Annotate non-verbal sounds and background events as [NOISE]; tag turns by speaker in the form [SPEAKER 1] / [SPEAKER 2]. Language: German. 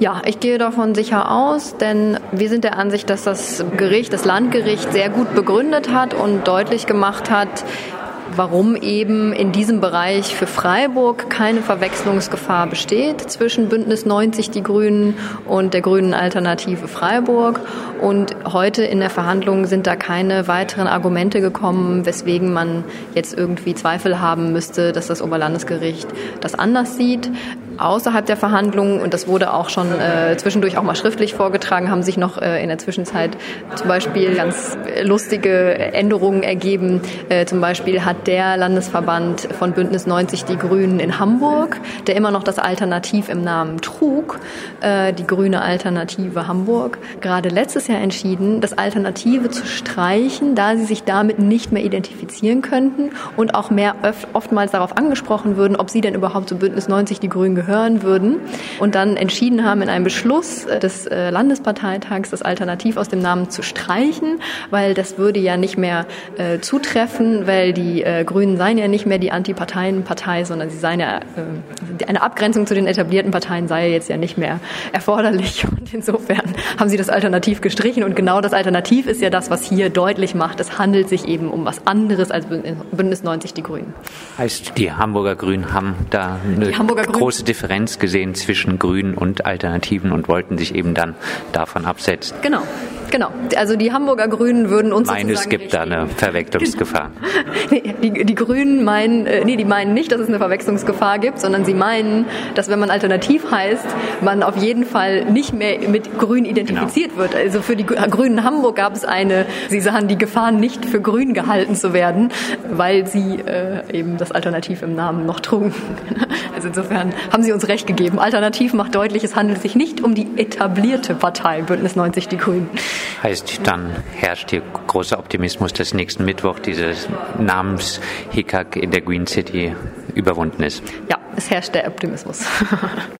[SPEAKER 1] Ja, ich gehe davon sicher aus, denn wir sind der Ansicht, dass das Gericht, das Landgericht sehr gut begründet hat und deutlich gemacht hat, warum eben in diesem Bereich für Freiburg keine Verwechslungsgefahr besteht zwischen Bündnis 90 Die Grünen und der Grünen Alternative Freiburg. Und heute in der Verhandlung sind da keine weiteren Argumente gekommen, weswegen man jetzt irgendwie Zweifel haben müsste, dass das Oberlandesgericht das anders sieht außerhalb der Verhandlungen, und das wurde auch schon äh, zwischendurch auch mal schriftlich vorgetragen, haben sich noch äh, in der Zwischenzeit zum Beispiel ganz lustige Änderungen ergeben. Äh, zum Beispiel hat der Landesverband von Bündnis 90 Die Grünen in Hamburg, der immer noch das Alternativ im Namen trug, äh, die grüne Alternative Hamburg, gerade letztes Jahr entschieden, das Alternative zu streichen, da sie sich damit nicht mehr identifizieren könnten und auch mehr oftmals darauf angesprochen würden, ob sie denn überhaupt zu Bündnis 90 Die Grünen gehören hören würden und dann entschieden haben, in einem Beschluss des äh, Landesparteitags das Alternativ aus dem Namen zu streichen, weil das würde ja nicht mehr äh, zutreffen, weil die äh, Grünen seien ja nicht mehr die Antiparteienpartei, sondern sie seien ja, äh, eine Abgrenzung zu den etablierten Parteien sei jetzt ja nicht mehr erforderlich [LAUGHS] und insofern haben sie das Alternativ gestrichen und genau das Alternativ ist ja das, was hier deutlich macht, es handelt sich eben um was anderes als Bündnis 90 die Grünen.
[SPEAKER 2] Heißt, die Hamburger Grünen haben da eine große Differenz Differenz gesehen zwischen Grünen und Alternativen und wollten sich eben dann davon absetzen.
[SPEAKER 1] Genau. Genau. Also die Hamburger Grünen würden uns
[SPEAKER 2] meinen, es gibt da eine Verwechslungsgefahr. [LAUGHS]
[SPEAKER 1] Genau. die, die Grünen meinen, äh, nee, die meinen nicht, dass es eine Verwechslungsgefahr gibt, sondern sie meinen, dass wenn man alternativ heißt, man auf jeden Fall nicht mehr mit Grün identifiziert genau. wird. Also für die Grünen Hamburg gab es eine, sie sahen die Gefahr nicht für Grün gehalten zu werden, weil sie äh, eben das Alternativ im Namen noch trugen. [LAUGHS] Also insofern haben sie uns recht gegeben. Alternativ macht deutlich, es handelt sich nicht um die etablierte Partei Bündnis 90 Die Grünen.
[SPEAKER 2] Heißt, dann herrscht hier großer Optimismus, dass nächsten Mittwoch dieses Namenshickhack in der Green City überwunden ist.
[SPEAKER 1] Ja, es herrscht der Optimismus. [LAUGHS]